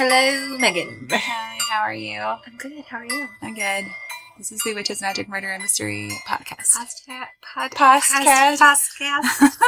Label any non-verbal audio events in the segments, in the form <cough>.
Hello, Megan. Hi, how are you? I'm good. How are you? I'm good. This is the Witches Magic Murder and Mystery podcast. Podcast. Pod, Podcast. <laughs> Podcast.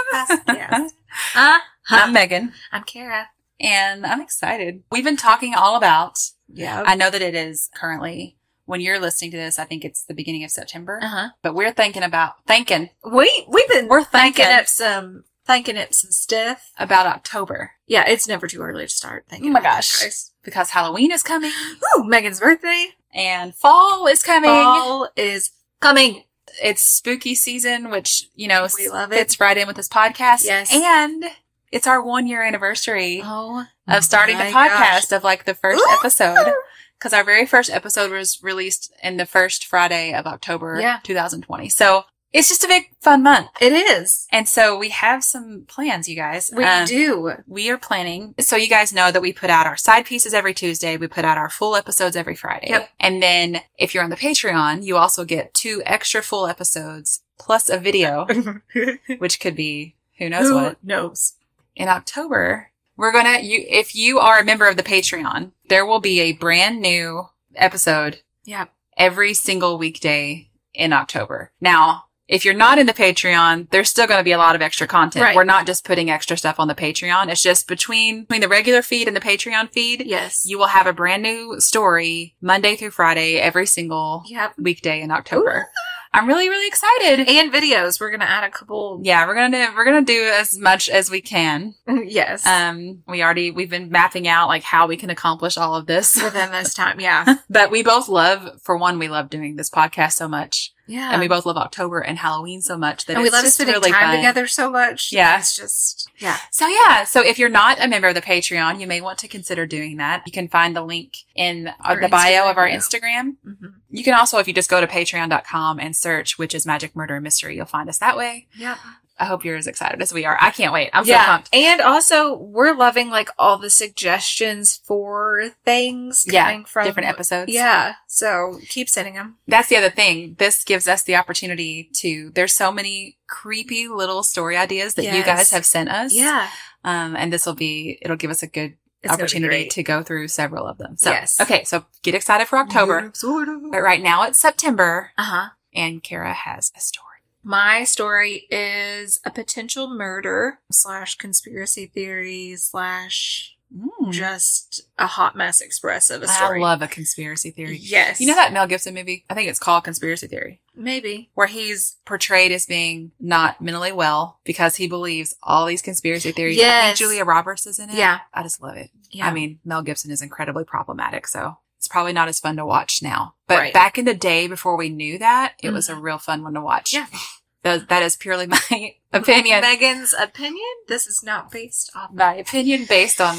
Podcast. <laughs> Uh, I'm Megan, I'm Kara. and I'm excited. We've been talking all about. Yeah. I know that it is currently when you're listening to this. I think it's the beginning of September, Uh huh. but we're thinking about thinking We we've been We're thinking thinking. up some thinking up some stuff. about October Yeah, it's never too early to start thinking. Oh my gosh. guys. because Halloween is coming Ooh, Megan's birthday. and fall is coming. Fall is coming. It's spooky season, which you know We love it. fits right in with this podcast. Yes. and it's our one year anniversary. Oh, of starting the podcast gosh. of like the first episode because our very first episode was released in the first Friday of October Yeah. 2020. So it's just a big fun month. It is. And so we have some plans, you guys. We Um, do. We are planning. So you guys know that we put out our side pieces every Tuesday. We put out our full episodes every Friday. Yep. And then if you're on the Patreon, you also get two extra full episodes plus a video, <laughs> which could be who knows Who what knows? in October, we're gonna you if you are a member of the Patreon, there will be a brand new episode Yeah. every single weekday in October. Now, if you're not in the Patreon, there's still going to be a lot of extra content. Right. We're not just putting extra stuff on the Patreon. It's just between between the regular feed and the Patreon feed. Yes. You will have a brand new story Monday through Friday every single Yep. weekday in October. I'm really really excited. And videos. We're gonna add a couple. Yeah, we're going to we're going to do as much as we can. <laughs> yes. Um, we already, we've been mapping out like how we can accomplish all of this. Within this time, yeah. <laughs> but we both love, for one, we love doing this podcast so much. Yeah. And we both love October and Halloween so much that and we love spending really time fun. together so much. Yeah. It's just, yeah. So yeah, so if you're not a member of the Patreon, you may want to consider doing that. You can find the link in uh, the bio Instagram of our bio. Instagram. Mm-hmm. You can also, if you just go to patreon.com and search Witches Magic Murder and Mystery, you'll find us that way. Yeah. I hope you're as excited as we are. I can't wait. I'm so yeah. pumped. And also, we're loving like all the suggestions for things Yeah, coming from Different episodes. Yeah. So keep sending them. that's the other thing. This gives us the opportunity to, there's so many creepy little story ideas that you guys have sent us. Yeah. Um, and this will be, it'll give us a good It's opportunity to go through several of them. So, Yes. okay. So get excited for October. Sort of. But right now it's September Uh huh. and Kara has a story. My story is a potential murder slash conspiracy theory slash hmm. just a hot mess express of a story. I love a conspiracy theory. Yes. You know that Mel Gibson movie? I think it's called Conspiracy Theory, Maybe. where he's portrayed as being not mentally well because he believes all these conspiracy theories. I think Yes. Julia Roberts is in it. Yeah. I just love it. Yeah. I mean, Mel Gibson is incredibly problematic, so it's probably not as fun to watch now. But Right. back in the day before we knew that, it mm. was a real fun one to watch. Yeah. <laughs> That, that is purely my <laughs> opinion. Megan's opinion. This is not based on my opinion based on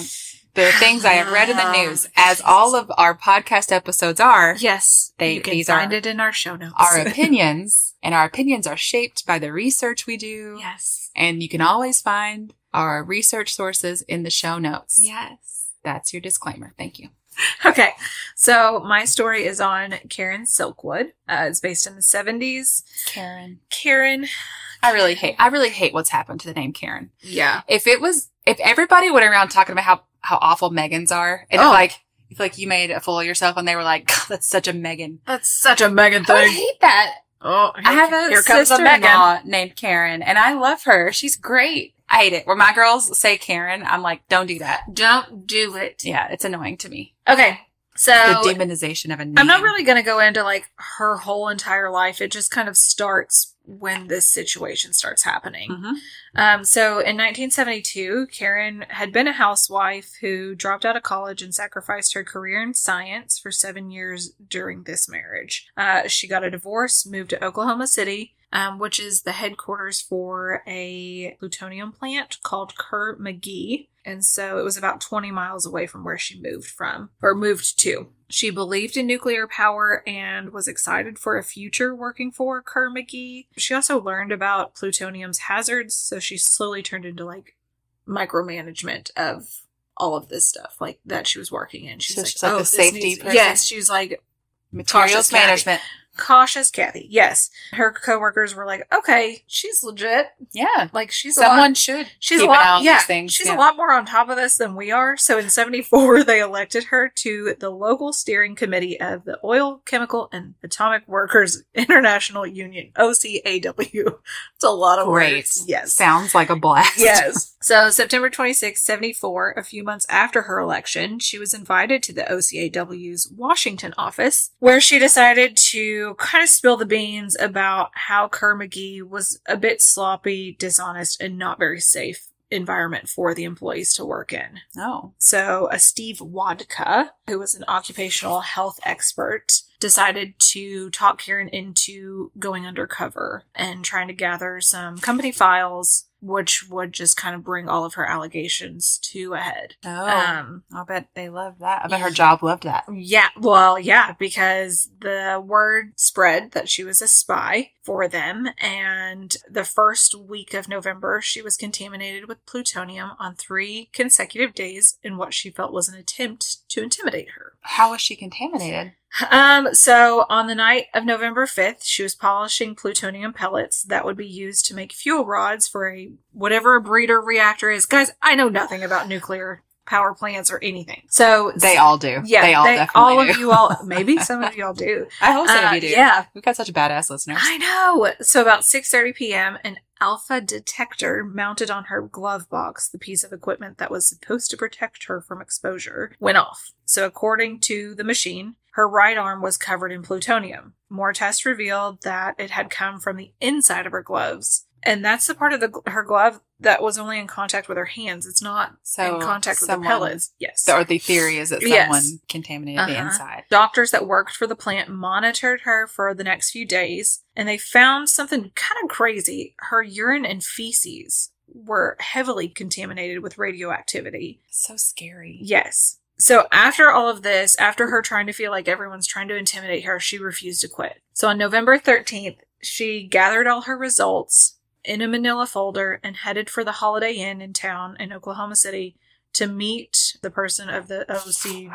the things I have read in the <sighs> news, as all of our podcast episodes are. Yes, They- you can these find are it in our show notes. Our <laughs> opinions, and our opinions are shaped by the research we do. yes, And you can always find our research sources in the show notes. yes. That's your disclaimer. Thank you. <laughs> Okay, so my story is on Karen Silkwood. Uh, it's based in the seventies. Karen. Karen, I really hate, I really hate what's happened to the name Karen. yeah, If it was, if everybody went around talking about how, how awful Megans are, and Oh. like, if like you made a fool of yourself and they were like, <laughs> "God, that's such a Megan. that's such a Megan thing. I hate that. Oh, I have a here sister-in-law named Karen, and I love her. She's great. I hate it. When my girls say Karen, I'm like, don't do that. Don't do it. Yeah, it's annoying to me. Okay, so the demonization of a name. I'm not really going to go into like her whole entire life. It just kind of starts when this situation starts happening. Mhm. Um, so in 1972, Karen had been a housewife who dropped out of college and sacrificed her career in science for seven years during this marriage. Uh, she got a divorce, moved to Oklahoma City, um, which is the headquarters for a plutonium plant called Kerr McGee. And so it was about 20 miles away from where she moved from, or moved to. She believed in nuclear power and was excited for a future working for Kerr McGee. She also learned about plutonium's hazards, so she slowly turned into like micromanagement of all of this stuff, like that she was working in. She's So like, she's like oh, the safety needs- person? Yes, she was like, Materials management. Cautious Kathy. Yes. Her coworkers were like, okay, she's legit. Yeah. Like she's a lot- Someone should She's a lot, yeah. things. she's yeah. a lot more on top of this than we are. So in '74, <laughs> they elected her to the local steering committee of the Oil, Chemical, and Atomic Workers <laughs> International Union (OCAW). It's a lot of Great. words. Yes. Sounds like a blast. Yes. <laughs> So September 26, 74, a few months after her election, she was invited to the OCAW's Washington office, where she decided to kind of spill the beans about how Kerr McGee was a bit sloppy, dishonest, and not very safe environment for the employees to work in. Oh. So, a Steve Wodka, who was an occupational health expert, decided to talk Karen into going undercover and trying to gather some company files, which would just kind of bring all of her allegations to a head. Oh. Um, I bet they loved that. I bet her job loved that. yeah, well, yeah, because the word spread that she was a spy for them, and the first week of November, she was contaminated with plutonium on three consecutive days in what she felt was an attempt to intimidate her. How was she contaminated? Um, so on the night of November 5th, she was polishing plutonium pellets that would be used to make fuel rods for a whatever a breeder reactor is. Guys, I know nothing about nuclear power plants or anything. So They all do. yeah, they all definitely all do. of you all, <laughs> maybe some of you all do. I hope some Uh, of you do. Yeah, We've got such a badass listeners. I know. So about 6:30 p.m., an alpha detector mounted on her glove box, the piece of equipment that was supposed to protect her from exposure, went off. So according to the machine, her right arm was covered in plutonium. More tests revealed that it had come from the inside of her gloves. And that's the part of the, her glove that was only in contact with her hands. It's not So in contact with the someone- pellets. Yes. Or the theory is that Yes. someone contaminated the Uh-huh. inside. Doctors that worked for the plant monitored her for the next few days, and they found something kind of crazy. Her urine and feces were heavily contaminated with radioactivity. So scary. Yes. So after all of this, after her trying to feel like everyone's trying to intimidate her, she refused to quit. So on November 13th, she gathered all her results in a manila folder and headed for the Holiday Inn in town in Oklahoma City to meet the person of the OCAW.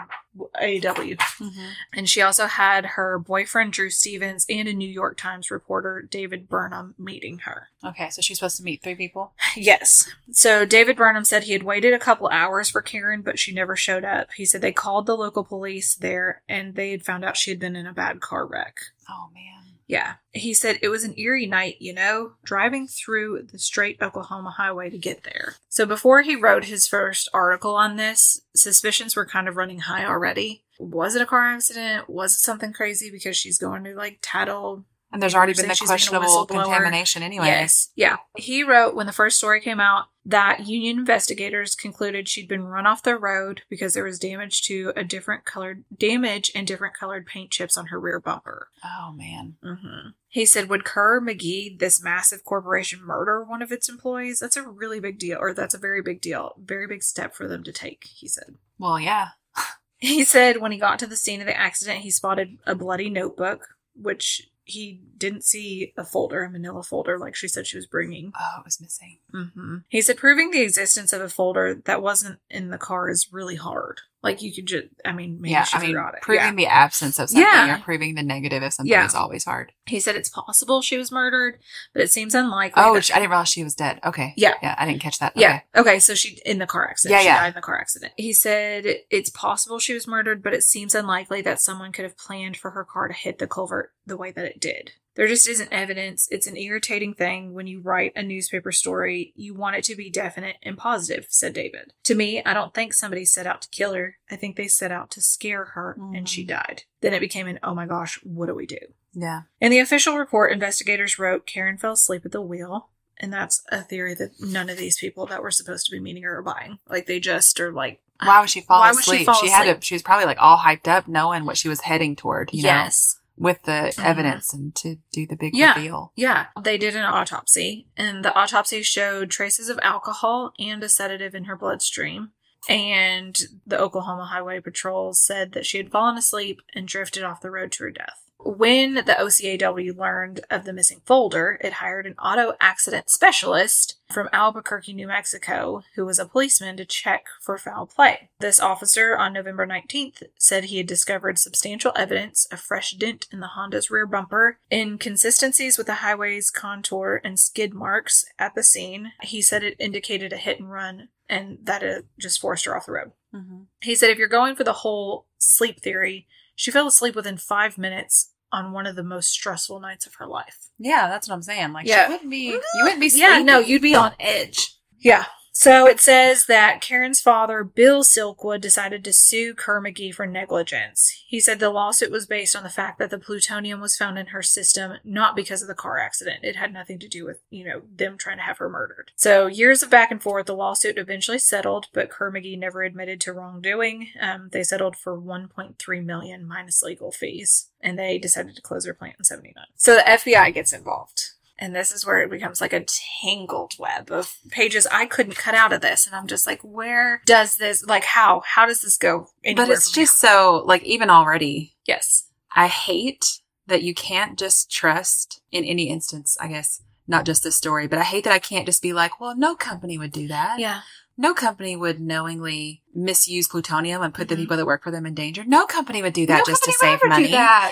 Mm-hmm. And she also had her boyfriend, Drew Stevens, and a New York Times reporter, David Burnham, meeting her. Okay, so she's supposed to meet three people. Yes. So David Burnham said he had waited a couple hours for Karen, but she never showed up. He said they called the local police there and they had found out she had been in a bad car wreck. Oh man. Yeah. He said it was an eerie night, you know, driving through the straight Oklahoma highway to get there. So before he wrote his first article on this, suspicions were kind of running high already. Was it a car accident? Was it something crazy because she's going to like tattle And there's already been the she's being a questionable contamination anyway. Yes. Yeah. He wrote when the first story came out that union investigators concluded she'd been run off the road because there was damage to a different colored damage and different colored paint chips on her rear bumper. Oh man. Mm-hmm. He said, Would Kerr McGee, this massive corporation, murder one of its employees? That's a really big deal, or that's a very big deal, very big step for them to take, he said. Well, yeah. <laughs> He said when he got to the scene of the accident, he spotted a bloody notebook, which he didn't see a folder, a manila folder, like she said she was bringing. Oh, it was missing. hmm He said proving the existence of a folder that wasn't in the car is really hard. Like you could just, I mean, maybe yeah, she I mean, forgot it. proving Yeah. the absence of something Yeah. or proving the negative of something Yeah. is always hard. He said it's possible she was murdered, but it seems unlikely. Oh, that- I didn't realize she was dead. Okay. Yeah. Yeah, I didn't catch that. Yeah. Okay. Okay. So she in the car accident. Yeah, she yeah. died in the car accident. He said it's possible she was murdered, but it seems unlikely that someone could have planned for her car to hit the culvert the way that it did. There just isn't evidence. It's an irritating thing when you write a newspaper story. You want it to be definite and positive, said David. To me, I don't think somebody set out to kill her. I think they set out to scare her and she Mhm. died. Then it became an oh my gosh, what do we do? Yeah. In the official report, investigators wrote Karen fell asleep at the wheel. And that's a theory that none of these people that were supposed to be meeting her are buying. Like they just are like, Why would she fall Why would she asleep? fall had asleep? to. She was probably like all hyped up, knowing what she was heading toward. You yes, know, with the evidence and to do the big Yeah. reveal. yeah. They did an autopsy, and the autopsy showed traces of alcohol and a sedative in her bloodstream. And the Oklahoma Highway Patrol said that she had fallen asleep and drifted off the road to her death. When the OCAW learned of the missing folder, it hired an auto accident specialist from Albuquerque, New Mexico, who was a policeman to check for foul play. This officer on November 19th said he had discovered substantial evidence a fresh dent in the Honda's rear bumper, inconsistencies with the highway's contour, and skid marks at the scene. He said it indicated a hit and run and that it just forced her off the road. Mm-hmm. He said if you're going for the whole sleep theory, she fell asleep within five minutes on one of the most stressful nights of her life. Yeah, that's what I'm saying. Like, Yeah. you wouldn't be, you wouldn't be Yeah, no, you'd be on edge. Yeah. So it says that Karen's father, Bill Silkwood, decided to sue Kerr McGee for negligence. He said the lawsuit was based on the fact that the plutonium was found in her system, not because of the car accident. It had nothing to do with, you know, them trying to have her murdered. So years of back and forth, the lawsuit eventually settled, but Kerr McGee never admitted to wrongdoing. Um, they settled for 1.3 million minus legal fees, and they decided to close their plant in 79. So the FBI gets involved. And this is where it becomes like a tangled web of pages I couldn't cut out of this. And I'm just like, where does this, like, how? How does this go? But it's just so, like, even already. Yes. I hate that you can't just trust in any instance, I guess, not just this story, but I hate that I can't just be like, well, no company would do that. Yeah. No company would knowingly misuse plutonium and put the Mhm. people that work for them in danger. No company would do that No just to save money.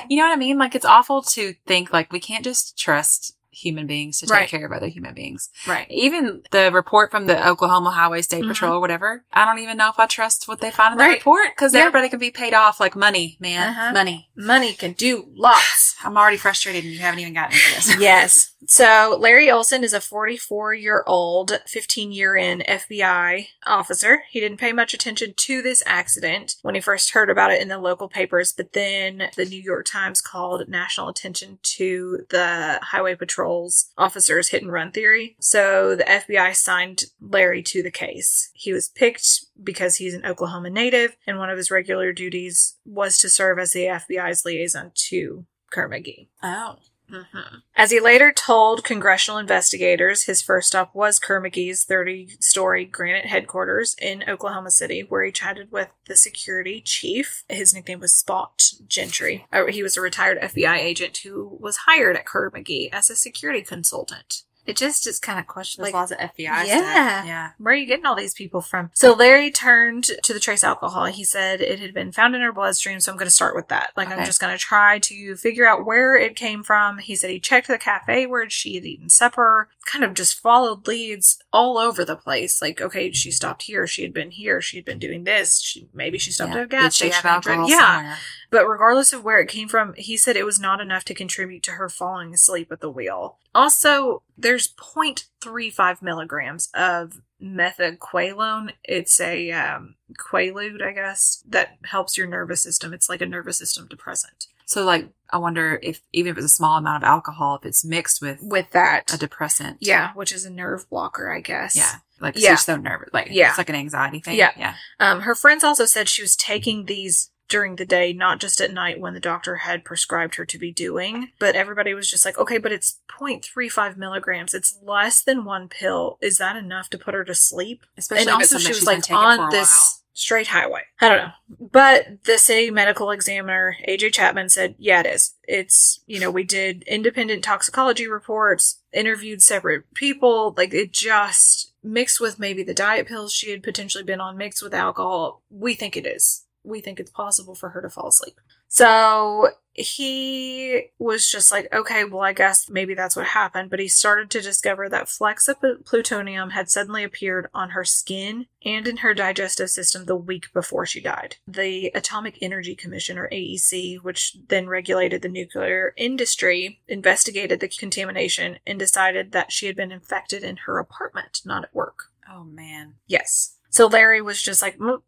You know what I mean? Like it's awful to think like we can't just trust human beings to take Right. care of other human beings. Right. Even the report from the Oklahoma Highway State Mhm. Patrol or whatever, I don't even know if I trust what they find in the Right. report because Yeah. everybody can be paid off like money, man. Uh-huh. Money. Money can do lots. I'm already frustrated and you haven't even gotten into this. <laughs> <laughs> yes. So Larry Olson is a 44 year old, 15 year in FBI officer. He didn't pay much attention to this accident when he first heard about it in the local papers, but then the New York Times called national attention to the Highway Patrol's officers hit and run theory. So the FBI signed Larry to the case. He was picked because he's an Oklahoma native, and one of his regular duties was to serve as the FBI's liaison to Kerr McGee. Oh. Mm-hmm. As he later told congressional investigators, his first stop was Kerr McGee's 30 story granite headquarters in Oklahoma City, where he chatted with the security chief. His nickname was Spot Gentry. Uh, He was a retired FBI agent who was hired at Kerr McGee as a security consultant. It just is kind of questionable. There's lots of FBI Yeah. stuff. Yeah. Where are you getting all these people from? So Larry turned to the trace alcohol. He said it had been found in her bloodstream, so I'm going to start with that. Like, I'm just going to try to figure out where it came from. He said he checked the cafe where she had eaten supper, kind of just followed leads all over the place. Like, okay, she stopped here. She had been here. She had been doing this. She Maybe she stopped Yeah. at a gas Did station. Yeah. But regardless of where it came from, he said it was not enough to contribute to her falling asleep at the wheel. Also, there's 0.35 milligrams of methaqualone. It's a um, quaalude, I guess, that helps your nervous system. It's like a nervous system depressant. So, like, I wonder if even if it's a small amount of alcohol, if it's mixed with With that, a depressant. yeah, which is a nerve blocker, I guess. Yeah. Like, Yeah. she's so nervous. Like, Yeah. it's like an anxiety thing. Yeah. Yeah. Um, her friends also said she was taking these during the day, not just at night when the doctor had prescribed her to be doing. But everybody was just like, okay, but it's 0.35 milligrams. It's less than one pill. Is that enough to put her to sleep? Especially and also, she was like on this straight highway. I don't know. But the city medical examiner, AJ Chapman, said, yeah, it is. It's, you know, we did independent toxicology reports, interviewed separate people. Like, it just mixed with maybe the diet pills she had potentially been on, mixed with alcohol. We think it is. We think it's possible for her to fall asleep. So he was just like, okay, well, I guess maybe that's what happened. But he started to discover that flecks of plutonium had suddenly appeared on her skin and in her digestive system the week before she died. The Atomic Energy Commission, or AEC, which then regulated the nuclear industry, investigated the contamination and decided that she had been infected in her apartment, not at work. Oh, man. Yes. So Larry was just like, "Mm,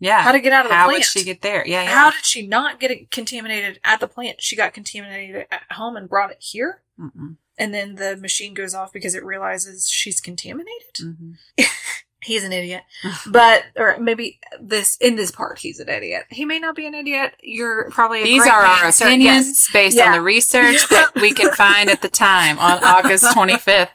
Yeah. how to get out of the How plant? would she get there? Yeah. yeah. How did she not get it contaminated at the plant? She got contaminated at home and brought it here? Mm-mm. And then the machine goes off because it realizes she's contaminated? Mm-hmm. <laughs> He's an idiot. <sighs> But, or maybe this, in this part, he's an idiot. He may not be an idiot. You're probably a These great are our opinions Yes. based Yeah. on the research <laughs> that we can find at the time on August <laughs> 25th,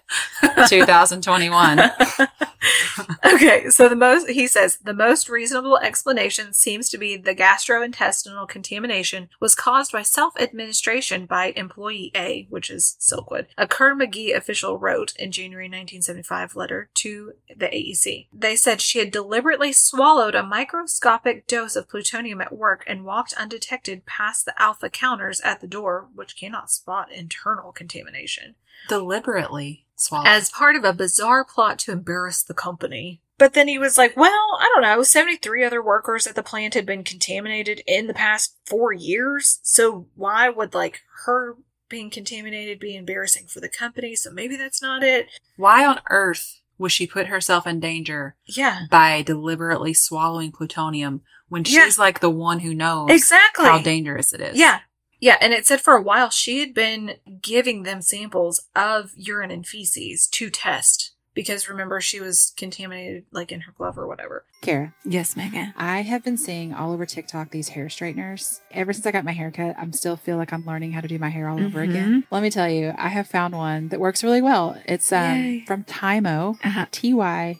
2021. <laughs> okay, so the most he says the most reasonable explanation seems to be the gastrointestinal contamination was caused by self-administration by employee A, which is Silkwood. A Kerr McGee official wrote in January 1975 letter to the AEC. They said she had deliberately swallowed a microscopic dose of plutonium at work and walked undetected past the alpha counters at the door, which cannot spot internal contamination Deliberately swallowed. as part of a bizarre plot to embarrass the company. But then he was like, well, I don't know, 73 other workers at the plant had been contaminated in the past four years. So why would, like, her being contaminated be embarrassing for the company? So maybe that's not it. Why on earth would she put herself in danger Yeah. by deliberately swallowing plutonium when Yeah. she's like the one who knows Exactly. how dangerous it is? Yeah. Yeah, and it said for a while she had been giving them samples of urine and feces to test because remember she was contaminated like in her glove or whatever. Kara, Yes, Megan. I have been seeing all over TikTok these hair straighteners. Ever since I got my hair cut, I'm still feel like I'm learning how to do my hair all over Mhm. again. Let me tell you, I have found one that works really well. It's um, Yay. from Tymo, Uh-huh. T Y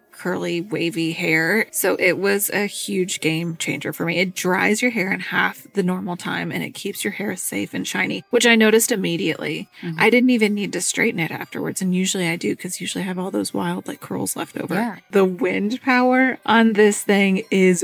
curly, wavy hair. So it was a huge game changer for me. It dries your hair in half the normal time and it keeps your hair safe and shiny, which I noticed immediately. Mhm. I didn't even need to straighten it afterwards. And usually I do because usually I have all those wild like curls left over. Yeah. The wind power on this thing is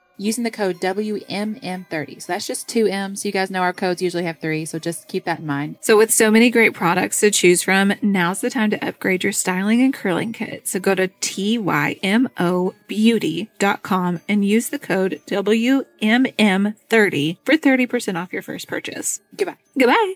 using the code WMM30. So that's just two M's. You guys know our codes usually have three, so just keep that in mind. So with so many great products to choose from, now's the time to upgrade your styling and curling kit. So go to tymobeauty.com and use the code WMM30 for 30% off your first purchase. Goodbye. Goodbye.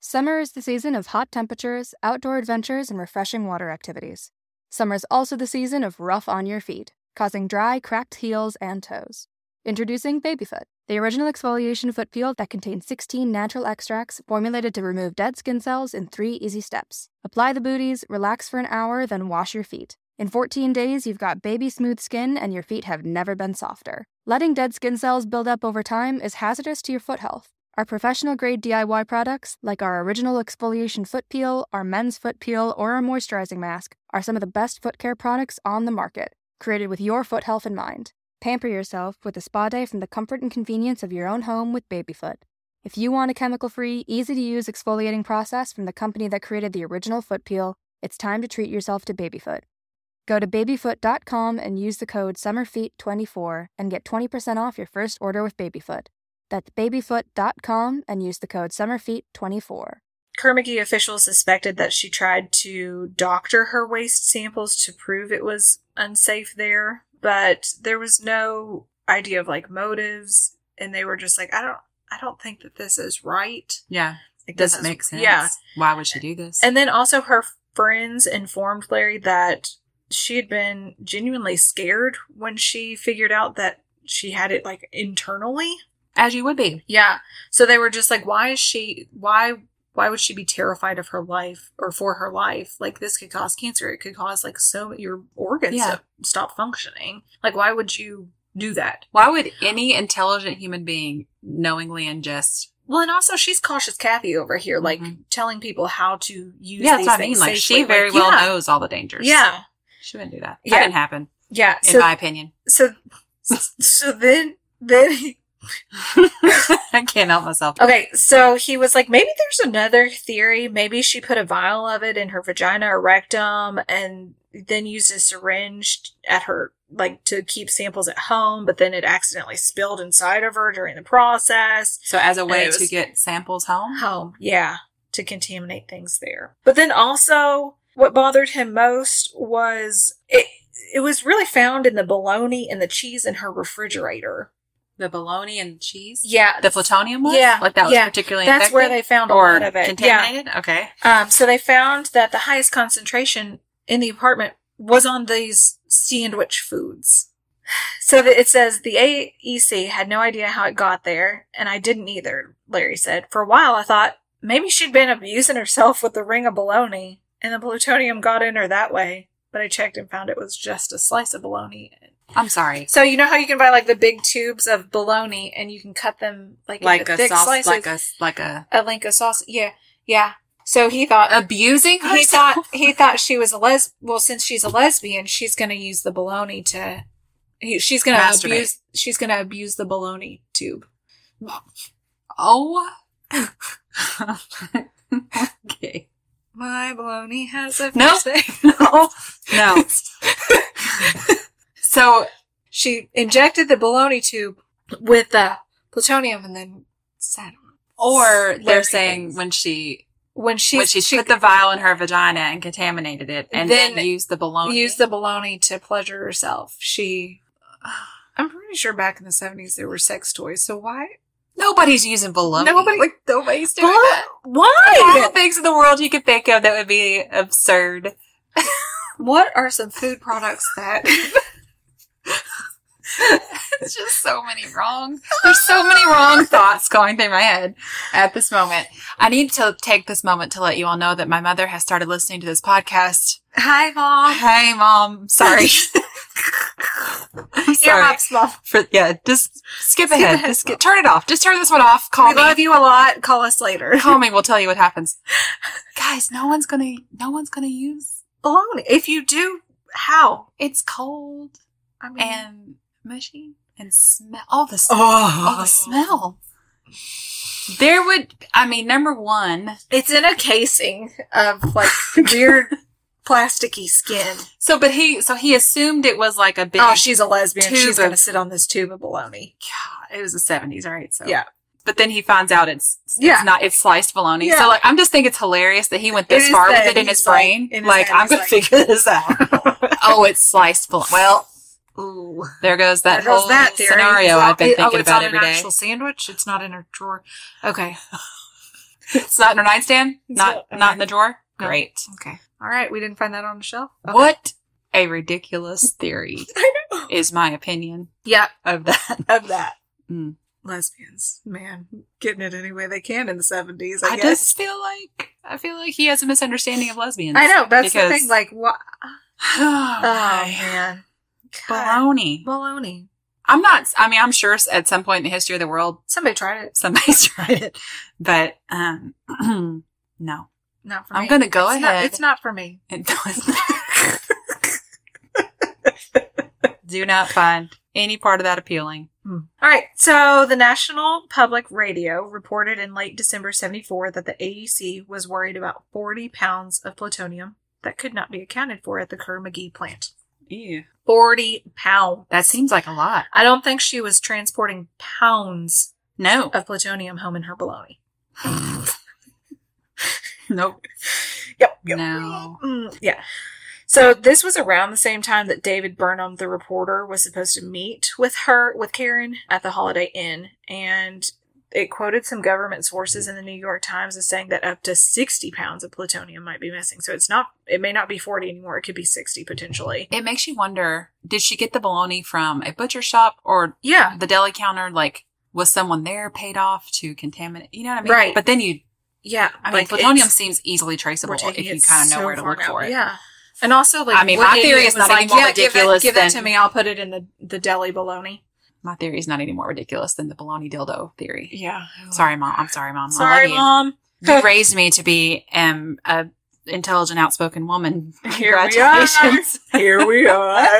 Summer is the season of hot temperatures, outdoor adventures, and refreshing water activities. Summer is also the season of rough on your feet, causing dry, cracked heels and toes. Introducing Babyfoot, the original exfoliation foot peel that contains 16 natural extracts formulated to remove dead skin cells in three easy steps. Apply the booties, relax for an hour, then wash your feet. In 14 days, you've got baby smooth skin and your feet have never been softer. Letting dead skin cells build up over time is hazardous to your foot health. Our professional grade DIY products, like our original exfoliation foot peel, our men's foot peel, or our moisturizing mask, are some of the best foot care products on the market, created with your foot health in mind. Pamper yourself with a spa day from the comfort and convenience of your own home with Babyfoot. If you want a chemical free, easy to use exfoliating process from the company that created the original foot peel, it's time to treat yourself to Babyfoot. Go to babyfoot.com and use the code SUMMERFEET24 and get 20% off your first order with Babyfoot. That's babyfoot.com and use the code SUMMERFEET24. Kerr McGee officials suspected that she tried to doctor her waste samples to prove it was unsafe there, but there was no idea of like motives, and they were just like, I don't, I don't think that this is right. Yeah. it doesn't make sense? Yeah, Why would she do this? and then also her friends informed Larry that she had been genuinely scared when she figured out that she had it like internally. As you would be. Yeah. So they were just like, why is she, why, why would she be terrified of her life or for her life? Like this could cause cancer. It could cause like so your organs Yeah. to stop functioning. Like why would you do that? Why would any intelligent human being knowingly ingest? Well, and also she's cautious Kathy over here, like Mhm. telling people how to use. Yeah, that's these what I mean. things Like she very Like, well yeah. knows all the dangers. Yeah, She wouldn't do that. Yeah. That didn't happen, yeah. in So, my opinion. so, <laughs> so then, then <laughs> I can't help myself. Okay, so he was like, maybe there's another theory. Maybe she put a vial of it in her vagina or rectum and then used a syringe at her, like, to keep samples at home, but then it accidentally spilled inside of her during the process. So as a way to get samples home, Home, yeah, to contaminate things there. But then also, what bothered him most was it, it was really found in the bologna and the cheese in her refrigerator. The bologna and cheese, Yeah. the plutonium one? Yeah, like that was yeah. particularly That's where they infected found a lot of it. Yeah. contaminated. Okay, Um, so they found that the highest concentration in the apartment was on these sandwich foods. So it says the AEC had no idea how it got there, and I didn't either, Larry said. For a while, I thought maybe she'd been abusing herself with the ring of bologna, and the plutonium got in her that way. But I checked and found it was just a slice of bologna. I'm sorry. So you know how you can buy like the big tubes of bologna, and you can cut them like, Like a thick sauce, slices, like a like a a like a sauce. Yeah, yeah. So he thought abusing he thought <laughs> he thought she was a les. Well, since she's a lesbian, she's going to use the baloney to. he- She's going to abuse. She's going to abuse the baloney tube. oh. <laughs> okay. My baloney has a No. <laughs> No. No. So She injected the baloney tube with the plutonium and then sat on it. Or they're saying thinks. when she when she when she, she put the vial in her vagina and contaminated it, and then, Then used the bologna. used the baloney to pleasure herself. She. I'm pretty sure back in the 70s there were sex toys. So why? Nobody's using bologna. Nobody- Like, nobody's doing What? that. All the <laughs> things in the world you could think of that would be absurd. <laughs> What are some food products that? <laughs> <laughs> It's just so many wrong. There's so many wrong thoughts going through my head at this moment. I need to take this moment to let you all know that my mother has started listening to this podcast. Hi, mom. Hey, mom. Sorry. <laughs> I'm sorry. Earmuffs, mom. For, yeah, just skip, Skip ahead. ahead, Just get, turn it off. Just turn this one off. Call We me. love you a lot. Call us later. Call me. We'll tell you what happens. <laughs> Guys, no one's gonna. No one's gonna use. Baloney. If you do, how? It's cold I mean, and mushy and smell. All the oh, all the oh. smell. There would, I mean, number one. It's in a casing of like <laughs> weird plasticky skin. So, but he, so he assumed it was like a big. Oh, she's a lesbian. She's gonna of- sit on this tube of bologna. God, it was the seventies, right? So Yeah. But then he finds out it's, it's Yeah. not, it's sliced bologna. Yeah. So like, I'm just think it's hilarious that he went this far with it in his like- brain. in his like, head, I'm gonna like- figure this out. <laughs> oh, it's sliced bologna. Well, Ooh. there goes that There goes whole that theory. scenario I've been not- thinking oh, it's about on every an actual sandwich. It's not in her drawer. Okay. <laughs> It's not in her nightstand? Not, not- not in the drawer? No. Great. Okay. All right. We didn't find that on the shelf. Okay. What a ridiculous theory <laughs> is my opinion Yeah. of that. Of that. <laughs> Mm. Lesbians, man, getting it any way they can in the seventies. I, I guess. just feel like I feel like he has a misunderstanding of lesbians. I know that's the because- thing. Like, what? <sighs> oh, Oh man. Baloney. baloney. I'm not. I mean, I'm sure at some point in the history of the world, Somebody tried it. somebody's <laughs> tried it, but um, <clears throat> no. Not for me. I'm gonna go It's not- ahead. it's not for me. It <laughs> Do not find any part of that appealing. All right. So the National Public Radio reported in late December 74 that the AEC was worried about 40 pounds of plutonium that could not be accounted for at the Kerr McGee plant. Ew. 40 pounds. That seems like a lot. I don't think she was transporting pounds No. of plutonium home in her baloney. <laughs> Nope. Yep. No. Mm, yeah. So this was around the same time that David Burnham, the reporter, was supposed to meet with her, with Karen, at the Holiday Inn, and it quoted some government sources in the New York Times as saying that up to 60 pounds of plutonium might be missing. So it's not, it may not be 40 anymore. It could be 60 potentially. It makes you wonder, did she get the bologna from a butcher shop or Yeah. the deli counter? Like, was someone there paid off to contaminate? You know what I mean? Right. But then you, Yeah. I mean, like, plutonium seems easily traceable if you kind of know so where to look now. for it. Yeah. And also, like, I mean, my theory is not any more yeah, give it- ridiculous Give, that to me. I'll put it in the, the deli bologna. My theory is not any more ridiculous than the bologna dildo theory. Yeah. Sorry, mom. I'm sorry, mom. I Sorry, love you. mom. You <laughs> raised me to be um, a intelligent, outspoken woman. Here we are. Congratulations. <laughs> Here we are.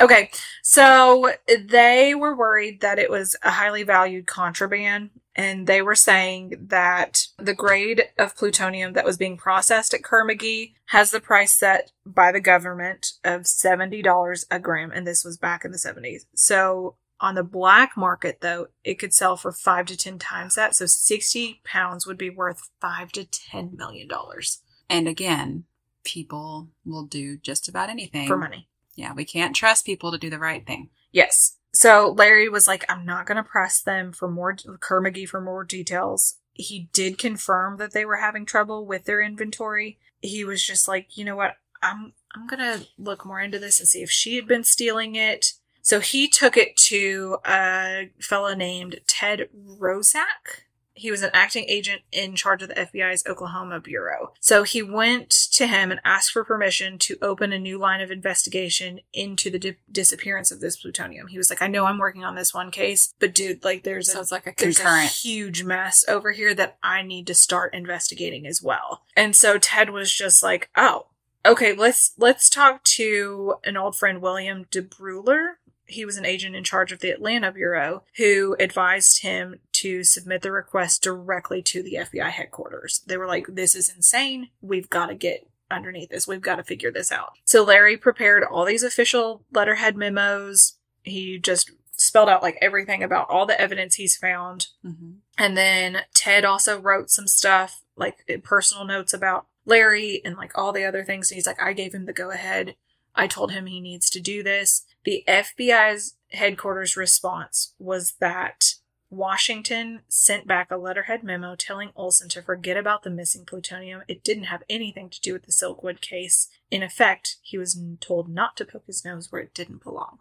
okay, so they were worried that it was a highly valued contraband, and they were saying that the grade of plutonium that was being processed at Kerr-McGee has the price set by the government of $70 a gram, and this was back in the 70s. So on the black market, though, it could sell for five to 10 times that. So 60 pounds would be worth five to 10 million dollars And again, people will do just about anything for money. Yeah, we can't trust people to do the right thing. Yes. So Larry was like, I'm not going to press them for more, Kerr-McGee for more details. He did confirm that they were having trouble with their inventory. He was just like, you know what? I'm, I'm going to look more into this and see if she had been stealing it. So he took it to a fellow named Ted Rozak. He was an acting agent in charge of the FBI's Oklahoma bureau. So he went to him and asked for permission to open a new line of investigation into the di- disappearance of this plutonium. He was like, I know I'm working on this one case, but dude, like there's So a like a there's a concurrent. huge mess over here that I need to start investigating as well. And so Ted was just like, "Oh, okay, let's let's talk to an old friend William DeBruler. He was an agent in charge of the Atlanta bureau who advised him to submit the request directly to the FBI headquarters. They were like, "This is insane. We've got to get underneath this. We've got to figure this out." So Larry prepared all these official letterhead memos. He just spelled out like everything about all the evidence he's found. Mm-hmm. And then Ted also wrote some stuff, like personal notes about Larry and like all the other things. And he's like, I gave him the go ahead. I told him he needs to do this. The FBI's headquarters response was that Washington sent back a letterhead memo telling Olson to forget about the missing plutonium. It didn't have anything to do with the Silkwood case. In effect, he was told not to poke his nose where it didn't belong.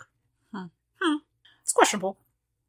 Hmm. Hmm. It's questionable.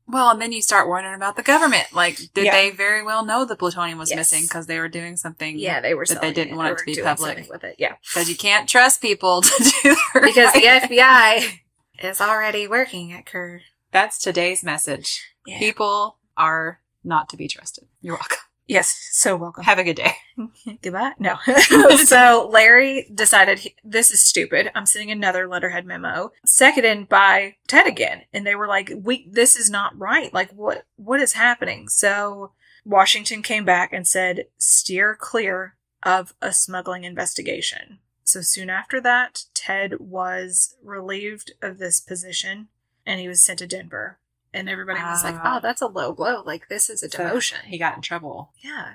Well, and then you start wondering about the government. Like, did Yeah. they very well know the plutonium was Yes. missing because they were doing something? Yeah, they were that they didn't want They it to be public. with it. Yeah. Because you can't trust people <laughs> to do the <laughs> because the FBI <laughs> is already working at Kerr. That's today's message. Yeah. People are not to be trusted. You're welcome. Yes, so welcome. Have a good day. <laughs> Goodbye. No. <laughs> so Larry decided he- this is stupid. I'm sending another letterhead memo, seconded by Ted again, and they were like, "We, this is not right. Like, what, what is happening?" So Washington came back and said, "Steer clear of a smuggling investigation." So soon after that, Ted was relieved of this position, and he was sent to Denver. And everybody was like. "Oh, that's a low blow. Like, this is a demotion." He got in trouble. yeah.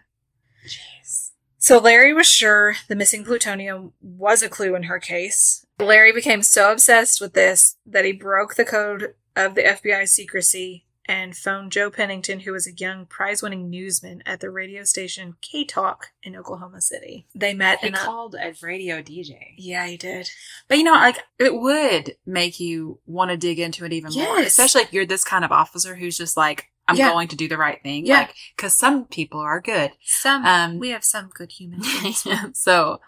Jeez. So Larry was sure the missing plutonium was a clue in her case. Larry became so obsessed with this that he broke the code of the FBI secrecy and phoned Joe Pennington, who was a young prize winning newsman at the radio station KTOK in Oklahoma City. They met He in a. called a radio DJ. Yeah, he did. But you know, like it would make you want to dig into it even more, especially if you're this kind of officer who's just like, I'm Yeah. going to do the right thing. Yeah. Like, cause some people are good. Some Um, we have some good humans. <laughs> so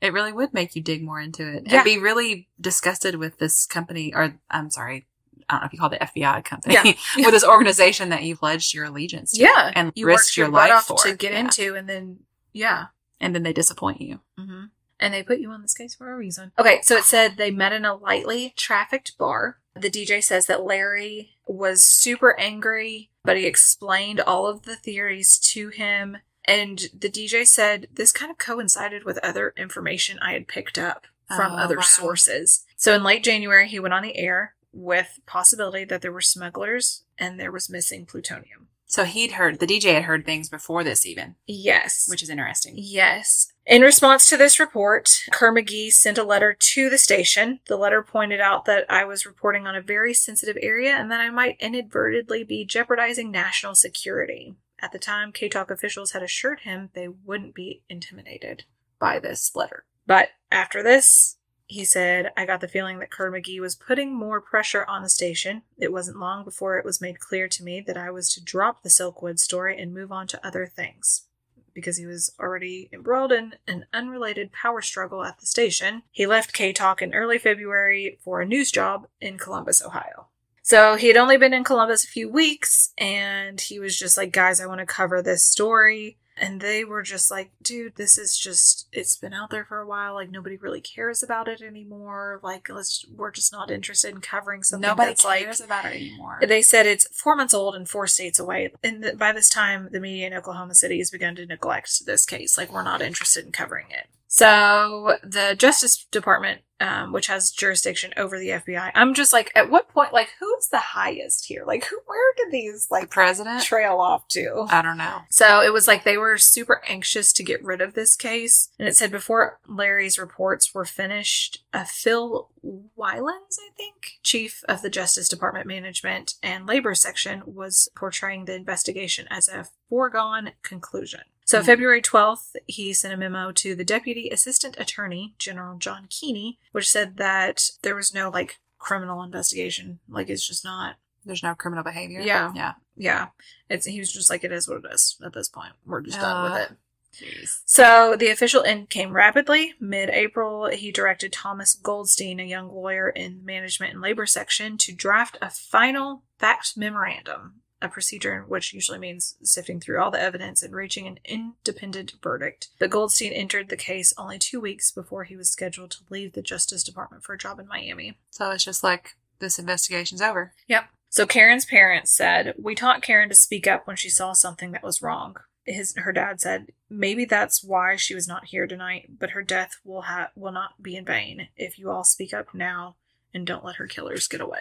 it really would make you dig more into it Yeah. and be really disgusted with this company or I'm sorry, I don't know if you call it the FBI company, Yeah. <laughs> with this organization that you pledged your allegiance to yeah, and you risked worked your life for to get Yeah. into, and then yeah, and then they disappoint you. Mm-hmm. And they put you on this case for a reason. Okay, so it said they met in a lightly trafficked bar. The DJ says that Larry was super angry, but he explained all of the theories to him. And the DJ said this kind of coincided with other information I had picked up from Oh, other wow. sources. So in late January, he went on the air with possibility that there were smugglers and there was missing plutonium. So he'd heard, the DJ had heard things before this even, Yes. which is interesting. Yes. In response to this report, Kerr McGee sent a letter to the station. The letter pointed out that I was reporting on a very sensitive area and that I might inadvertently be jeopardizing national security. At the time, KTOK officials had assured him they wouldn't be intimidated by this letter. But after this, he said, I got the feeling that Kerr McGee was putting more pressure on the station. It wasn't long before it was made clear to me that I was to drop the Silkwood story and move on to other things. Because he was already embroiled in an unrelated power struggle at the station, he left KTOK in early February for a news job in Columbus, Ohio. So he had only been in Columbus a few weeks, and he was just like, guys, I want to cover this story. And they were just like, dude, this is just, it's been out there for a while. Like, nobody really cares about it anymore. Like, let's, we're just not interested in covering something Nobody that's cares like, about it anymore. they said it's four months old and four states away. And th- by this time, the media in Oklahoma City has begun to neglect this case. Like, we're not interested in covering it. So, the Justice Department, um, which has jurisdiction over the FBI, I'm just like, at what point, like, who's the highest here? Like, who, where did these, the like, president? trail off to? I don't know. So it was like they were super anxious to get rid of this case. And it said before Larry's reports were finished, uh, Phil Wylands, I think, chief of the Justice Department Management and Labor Section, was portraying the investigation as a foregone conclusion. So Mhm. February 12th, he sent a memo to the Deputy Assistant Attorney General John Keeney, which said that there was no like criminal investigation. Like it's just not There's no criminal behavior. Yeah. Yeah. yeah. It's he was just like it is what it is at this point. We're just done with Uh, it. Jeez. So the official end came rapidly. Mid April, he directed Thomas Goldstein, a young lawyer in the management and labor section, to draft a final fact memorandum, a procedure which usually means sifting through all the evidence and reaching an independent verdict. But Goldstein entered the case only two weeks before he was scheduled to leave the Justice Department for a job in Miami. So it's just like this investigation's over. Yep. So Karen's parents said, "We taught Karen to speak up when she saw something that was wrong." His her dad said, "Maybe that's why she was not here tonight, but her death will ha- will not be in vain if you all speak up now and don't let her killers get away."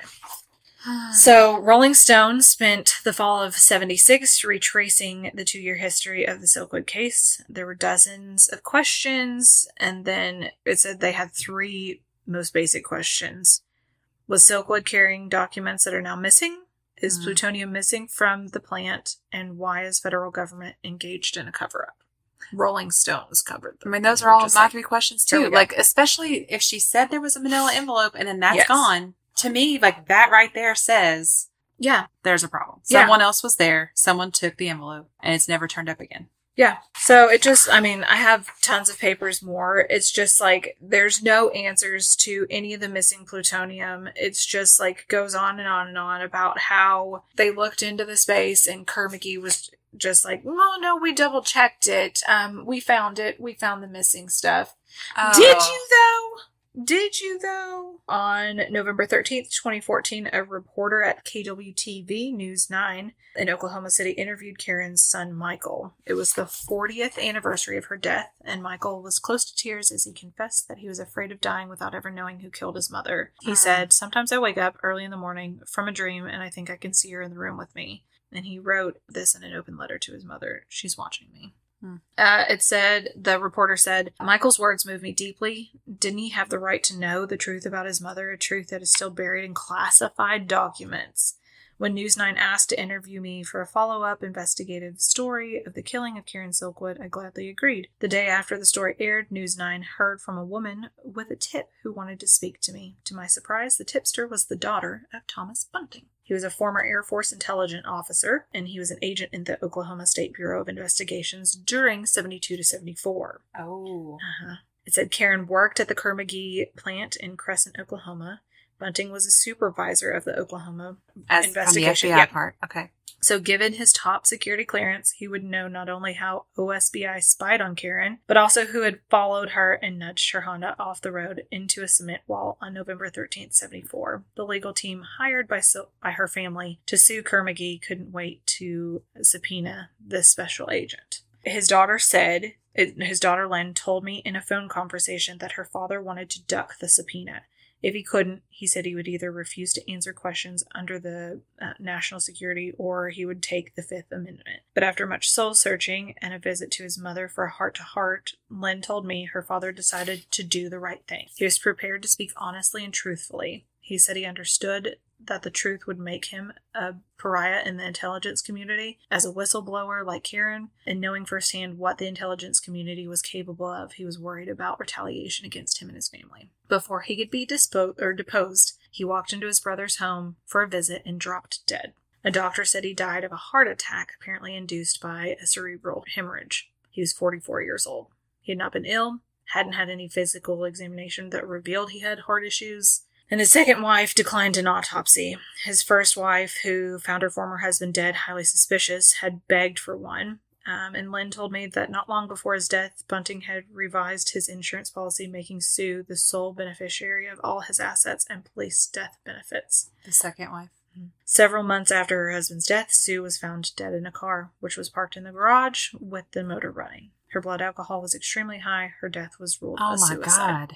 So, Rolling Stone spent the fall of 76 retracing the two year history of the Silkwood case. There were dozens of questions, and then it said they had three most basic questions. Was Silkwood carrying documents that are now missing? Is Mhm. plutonium missing from the plant? And why is federal government engaged in a cover up? Rolling Stones covered them. I mean, those They're all my like- three questions too. Like, especially if she said there was a manila envelope and then that's Yes. gone. To me, like that right there says Yeah. there's a problem. Yeah. Someone else was there. Someone took the envelope and it's never turned up again. Yeah. So it just, I mean, I have tons of papers more. It's just like there's no answers to any of the missing plutonium. It's just like goes on and on and on about how they looked into the space and Kerr was just like, well, no, we double checked it. Um, we found it. We found the missing stuff. Did Oh. you though? Did you though? On November 13th, 2014, a reporter at KWTV News 9 in Oklahoma City interviewed Karen's son Michael. It was the 40th anniversary of her death, and Michael was close to tears as he confessed that he was afraid of dying without ever knowing who killed his mother. He said, Sometimes I wake up early in the morning from a dream and I think I can see her in the room with me. And he wrote this in an open letter to his mother. She's watching me. Uh, it said, the reporter said, Michael's words moved me deeply. Didn't he have the right to know the truth about his mother, a truth that is still buried in classified documents? When News 9 asked to interview me for a follow up investigative story of the killing of Karen Silkwood, I gladly agreed. The day after the story aired, News 9 heard from a woman with a tip who wanted to speak to me. To my surprise, the tipster was the daughter of Thomas Bunting. He was a former Air Force intelligence officer, and he was an agent in the Oklahoma State Bureau of Investigations during 72 to 74. Oh. Uh-huh. It said Karen worked at the Kerr McGee plant in Crescent, Oklahoma. Bunting was a supervisor of the Oklahoma As from the investigation. FBI Yep. part. Okay. So, given his top security clearance, he would know not only how OSBI spied on Karen, but also who had followed her and nudged her Honda off the road into a cement wall on November 13th, 74. The legal team hired by, by her family to sue Kerr McGee couldn't wait to subpoena this special agent. His daughter said, his daughter Lynn told me in a phone conversation that her father wanted to duck the subpoena. If he couldn't, he said he would either refuse to answer questions under the uh, national security or he would take the Fifth Amendment. But after much soul searching and a visit to his mother for a heart to heart, Lynn told me her father decided to do the right thing. He was prepared to speak honestly and truthfully. He said he understood that the truth would make him a pariah in the intelligence community as a whistleblower like Karen, and knowing firsthand what the intelligence community was capable of, he was worried about retaliation against him and his family. Before he could be dispo- or deposed, he walked into his brother's home for a visit and dropped dead. A doctor said he died of a heart attack, apparently induced by a cerebral hemorrhage. He was 44 years old. He had not been ill, hadn't had any physical examination that revealed he had heart issues, and his second wife declined an autopsy. His first wife, who found her former husband dead, highly suspicious, had begged for one. Um, and Lynn told me that not long before his death, Bunting had revised his insurance policy, making Sue the sole beneficiary of all his assets and police death benefits. The second wife. Several months after her husband's death, Sue was found dead in a car, which was parked in the garage with the motor running. Her blood alcohol was extremely high. Her death was ruled Oh a my god.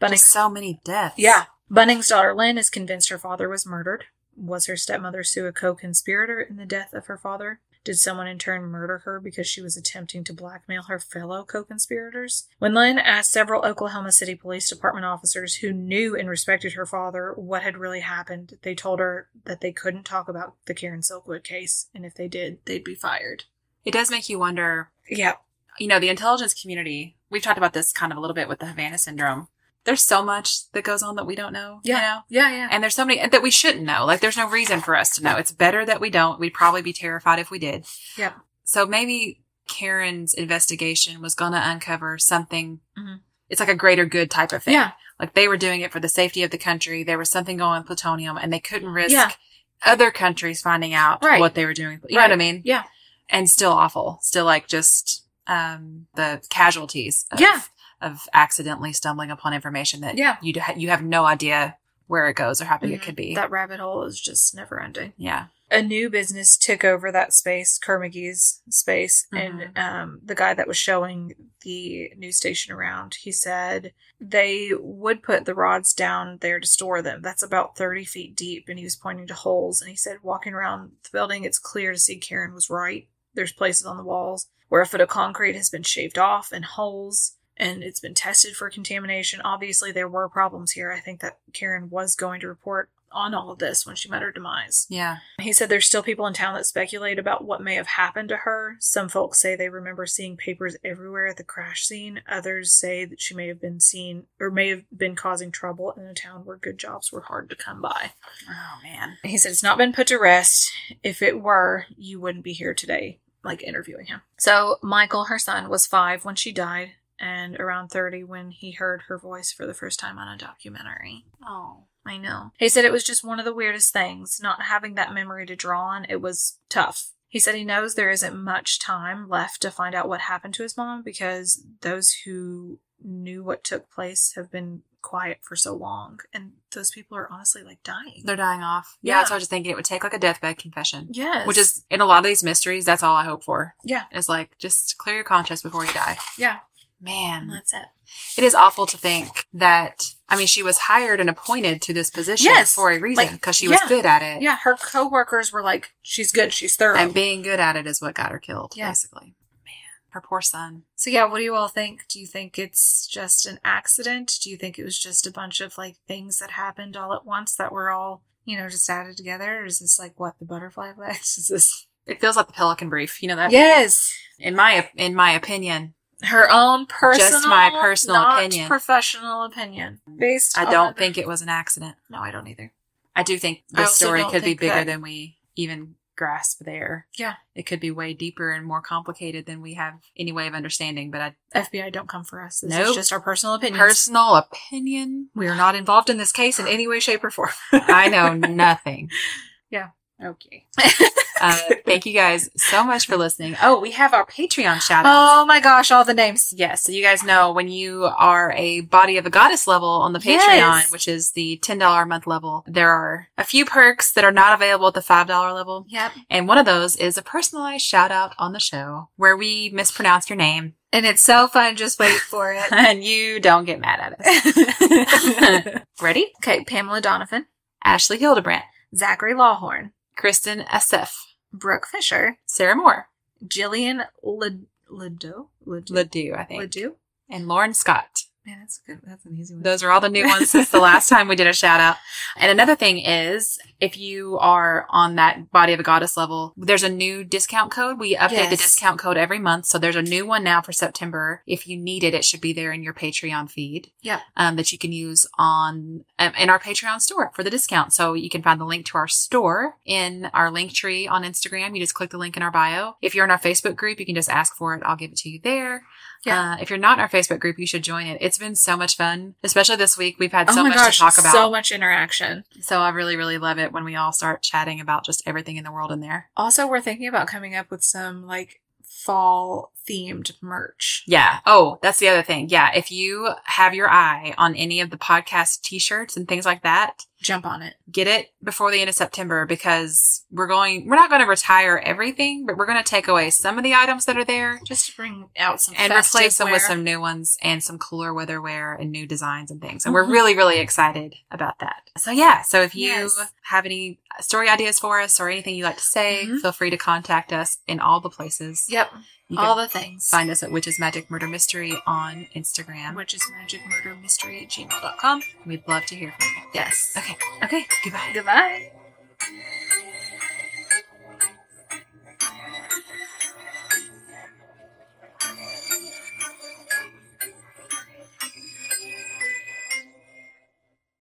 Bunting, Just so many deaths. yeah. Bunting's daughter Lynn is convinced her father was murdered. Was her stepmother Sue a co conspirator in the death of her father? Did someone in turn murder her because she was attempting to blackmail her fellow co conspirators? When Lynn asked several Oklahoma City Police Department officers who knew and respected her father what had really happened, they told her that they couldn't talk about the Karen Silkwood case, and if they did, they'd be fired. It does make you wonder, Yeah. you know, the intelligence community, we've talked about this kind of a little bit with the Havana syndrome. There's so much that goes on that we don't know. You know? Yeah, yeah. And there's so many that we shouldn't know. Like there's no reason for us to know. It's better that we don't. We'd probably be terrified if we did. Yeah. So maybe Karen's investigation was going to uncover something. Mhm. It's like a greater good type of thing. Yeah. Like they were doing it for the safety of the country. There was something going with plutonium and they couldn't risk Yeah. other countries finding out Right. what they were doing. You know what I mean? Yeah. And still awful. Still like just, um, the casualties. Of, Yeah. Of accidentally stumbling upon information that Yeah. you, you have no idea where it goes or how big Mhm. it could be. That rabbit hole is just never ending. yeah. a new business took over that space, Kerr McGee's space, and um, the guy that was showing the news station around, he said they would put the rods down there to store them. That's about 30 feet deep, and he was pointing to holes, and he said walking around the building, it's clear to see Karen was right. There's places on the walls where a foot of concrete has been shaved off and holes. And it's been tested for contamination. Obviously, there were problems here. I think that Karen was going to report on all of this when she met her demise. Yeah. He said there's still people in town that speculate about what may have happened to her. Some folks say they remember seeing papers everywhere at the crash scene. Others say that she may have been seen or may have been causing trouble in a town where good jobs were hard to come by. Oh man. He said it's not been put to rest. If it were, you wouldn't be here today, like interviewing him. So, Michael, her son, was five when she died and around 30 when he heard her voice for the first time on a documentary. Oh. I know. He said it was just one of the weirdest things, not having that memory to draw on. It was tough. He said he knows there isn't much time left to find out what happened to his mom because those who knew what took place have been quiet for so long. And those people are honestly like dying. They're dying off. Yeah. Yeah. That's what I was just thinking. It would take like a deathbed confession. yes. Which is in a lot of these mysteries, that's all I hope for. Yeah. Is like just clear your conscience before you die. Yeah. Man. That's it. It is awful to think that I mean she was hired and appointed to this position Yes. for a reason Like, because she was yeah. good at it. Yeah. Her coworkers were like, she's good. She's thorough. And being good at it is what got her killed, Yeah. basically. Man. Her poor son. So yeah, what do you all think? Do you think it's just an accident? Do you think it was just a bunch of like things that happened all at once that were all, you know, just added together? Or is this like what the butterfly effect? <laughs> Is this It feels like the Pelican Brief. You know that? Yes. In my in my opinion, Her own personal Just my personal not opinion. Professional opinion. Based I on- don't think it was an accident. No, I don't either. I do think I this story could be bigger that- than we even grasp there. Yeah. It could be way deeper and more complicated than we have any way of understanding, but I FBI don't come for us. This is Nope. just our personal opinion. personal opinion, we are not involved in this case in any way, shape, or form. <laughs> I know nothing. Yeah. Okay. Uh, thank you guys so much for listening. Oh, we have our Patreon shout out. oh my gosh, all the names. Yes, so you guys know when you are a body of a goddess level on the Patreon, Yes. which is the $10 a month level, there are a few perks that are not available at the $5 level. Yep. And one of those is a personalized shout out on the show where we mispronounce your name And it's so fun. Just wait for it. <laughs> and you don't get mad at us. <laughs> Ready? okay, Pamela Donovan, Ashley Hildebrandt, Zachary Lawhorn, Kristen Asif, Brooke Fisher, Sarah Moore, Jillian Ledoux, Ledoux, I think, Ledoux. and Lauren Scott. Man, that's good. That's an easy one. Those are all the new ones since the last time we did a shout out. And another thing is, if you are on that Body of a Goddess level, there's a new discount code. We update the discount code every month. So there's a new one now for September. If you need it, it should be there in your Patreon feed. Yeah. Um, that you can use on, um, in our Patreon store for the discount. So you can find the link to our store in our link tree on Instagram. You just click the link in our bio. If you're in our Facebook group, you can just ask for it. I'll give it to you there. Yeah. Uh, if you're not in our Facebook group, you should join it. It's been so much fun, especially this week. We've had oh so my much gosh, to talk about. so much interaction. So I really, really love it when we all start chatting about just everything in the world in there. Also, we're thinking about coming up with some like fall themed merch. Yeah. Oh, that's the other thing. Yeah. If you have your eye on any of the podcast t-shirts and things like that, Jump on it. get it before the end of September because we're going, we're not going to retire everything, but we're going to take away some of the items that are there Just to bring out some and replace them with some new ones and some cooler weather wear and new designs and things. And we're really, really excited about that. So yeah. So if you Yes. have any story ideas for us or anything you'd like to say, Mhm. feel free to contact us in all the places. Yep. You all the things. find us at Witches Magic Murder Mystery on Instagram. Which is magicmurdermystery at gmail.com. We'd love to hear from you. Yes. Okay. Okay. Goodbye. Goodbye.